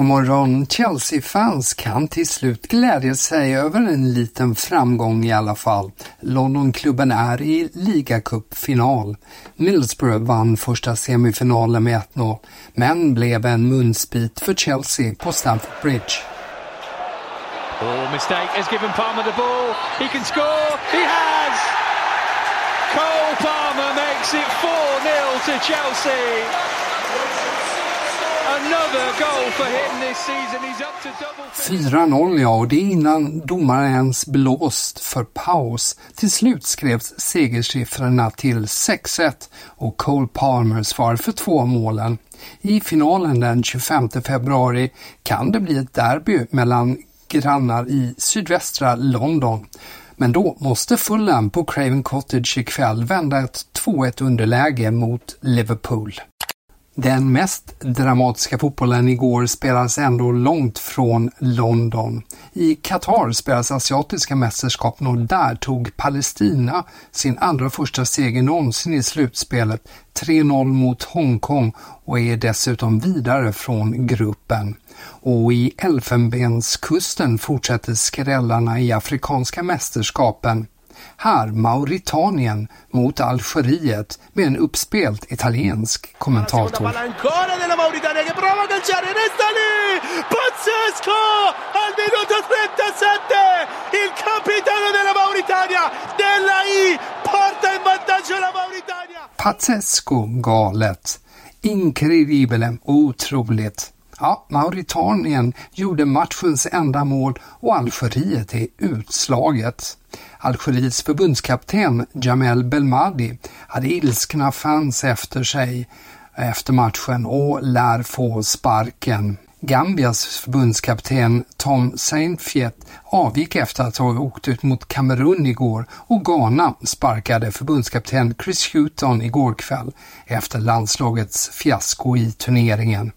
God morgon, Chelsea-fans kan till slut glädja sig över en liten framgång i alla fall. Londonklubben är i ligacupfinal. Middlesbrough vann första semifinalen med 1-0, men blev en munsbit för Chelsea på Stamford Bridge. Oh, mistake has given Palmer the ball. He can score. He has! Cole Palmer makes it 4-0 to Chelsea. 4-0 ja, och det är innan domaren ens blåst för paus. Till slut skrevs segersiffrorna till 6-1 och Cole Palmer svarar för två målen. I finalen den 25 februari kan det bli ett derby mellan grannar i sydvästra London. Men då måste Fulham på Craven Cottage ikväll vända ett 2-1 underläge mot Liverpool. Den mest dramatiska fotbollen igår spelas ändå långt från London. I Qatar spelas asiatiska mästerskapen och där tog Palestina sin allra första seger någonsin i slutspelet, 3-0 mot Hongkong och är dessutom vidare från gruppen. Och i Elfenbenskusten fortsätter skrällarna i Afrikanska mästerskapen. Här Mauritanien mot Algeriet med en uppspelt italiensk kommentator. pazzesco al minuto 37 il capitano della Mauritania della I porta in vantaggio la Mauritania Pazzesco galet. Incredibile, otroligt. Ja, Mauritanien gjorde matchens enda mål och Algeriet är utslaget. Algeriets förbundskapten Jamel Belmadi hade ilskna fans efter sig efter matchen och lär få sparken. Gambias förbundskapten Tom Saintfiet avgick efter att ha åkt ut mot Kamerun igår och Ghana sparkade förbundskapten Chris Hutton igår kväll efter landslagets fiasko i turneringen.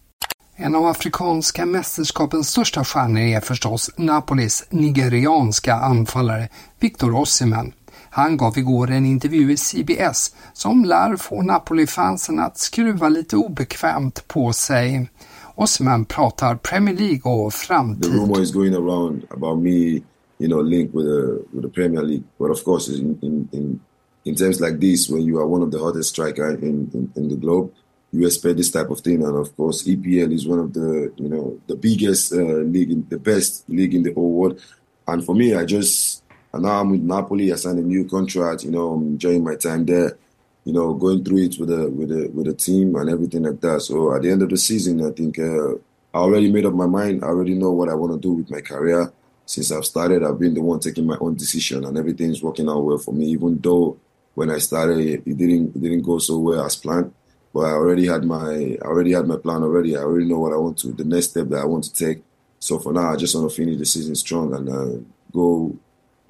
En av afrikanska mästerskapens största stjärnor är förstås Napolis nigerianska anfallare Victor Osimhen. Han gav igår en intervju i CBS som lär få Napoli-fansen att skruva lite obekvämt på sig. Osimhen pratar Premier League och framtid. The rumor is going around about me, you know, linked with the with the Premier League. But of course, in in in, in times like this, when you are one of the hottest strikers in, in, in the globe, you expect this type of thing. And of course, EPL is one of the you know the biggest uh, league, in, the best league in the whole world. And for me, I just and now I'm with Napoli. I signed a new contract. You know, I'm enjoying my time there. You know, going through it with the with the with the team and everything like that. So at the end of the season, I think uh, I already made up my mind. I already know what I want to do with my career. Since I've started, I've been the one taking my own decision, and everything's working out well for me. Even though when I started, it didn't it didn't go so well as planned. But I already had my I already had my plan already. I already know what I want to the next step that I want to take. So for now, I just want to finish the season strong and uh, go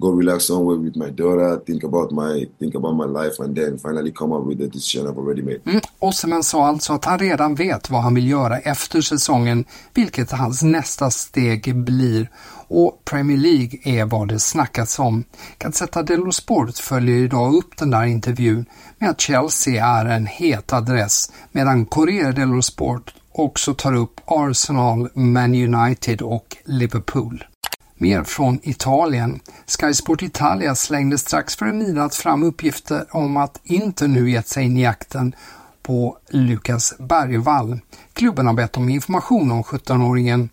go relax somewhere with my daughter, think about my think about my life, and then finally come up with the decision I've already made. Mm. Osimhen sa alltså att han redan vet vad han vill göra efter säsongen, vilket hans nästa steg blir. Och Premier League är vad det snackas om. Gazzetta dello Sport följer idag upp den där intervjun med att Chelsea är en het adress, medan Corriere dello Sport också tar upp Arsenal, Man United och Liverpool. Mer från Italien. Sky Sport Italia slängde strax före midnatt fram uppgifter om att Inter nu gett sig in i jakten på Lukas Bergvall. Klubben har bett om information om 17-åringen.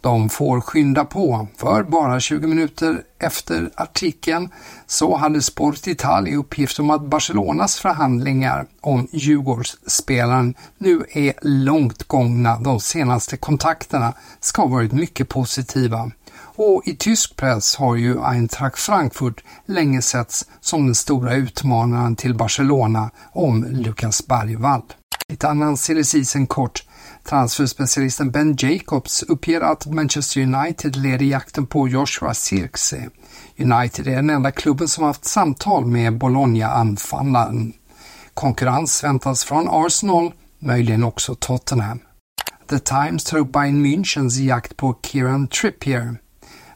De får skynda på, för bara 20 minuter efter artikeln så hade Sport Italia uppgift om att Barcelonas förhandlingar om Djurgårdsspelaren nu är långt gångna. De senaste kontakterna ska ha varit mycket positiva. Och i tysk press har ju Eintracht Frankfurt länge setts som den stora utmanaren till Barcelona om Lucas Bergvall. Lite annan silly kort. Transferspecialisten Ben Jacobs uppger att Manchester United leder jakten på Joshua Zirkzee. United är den enda klubben som haft samtal med Bologna-anfallaren. Konkurrens väntas från Arsenal, möjligen också Tottenham. The Times tar upp Bayern Münchens jakt på Kieran Trippier.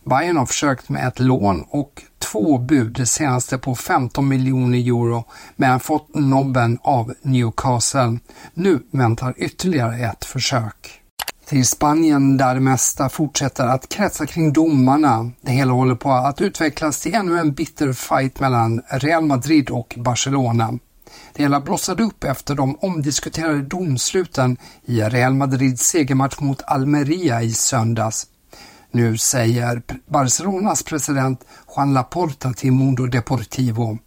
Bayern har försökt med ett lån och två bud, det senaste på 15 miljoner euro, men fått nobben av Newcastle. Nu väntar ytterligare ett försök. Till Spanien där det mesta fortsätter att kretsa kring domarna. Det hela håller på att utvecklas till ännu en bitter fight mellan Real Madrid och Barcelona. Det hela blossade upp efter de omdiskuterade domsluten i Real Madrids segermatch mot Almeria i söndags. Nu säger Barcelonas president Juan Laporta till Mundo Deportivo.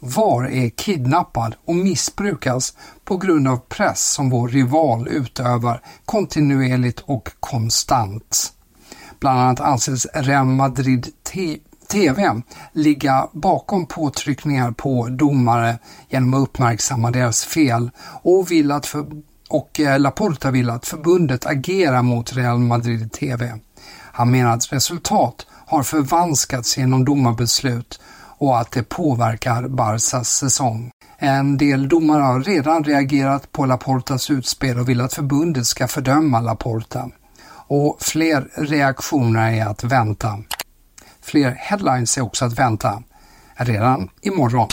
VAR är kidnappad och missbrukas på grund av press som vår rival utövar kontinuerligt och konstant. Bland annat anses Real Madrid TV ligga bakom påtryckningar på domare genom att uppmärksamma deras fel och vill att för, och eh, Laporta vill att förbundet agerar mot Real Madrid TV. Han menar att resultat har förvanskats genom domarbeslut och att det påverkar Barsas säsong. En del domare har redan reagerat på Laportas utspel och vill att förbundet ska fördöma Laporta. Och fler reaktioner är att vänta. Fler headlines är också att vänta redan imorgon.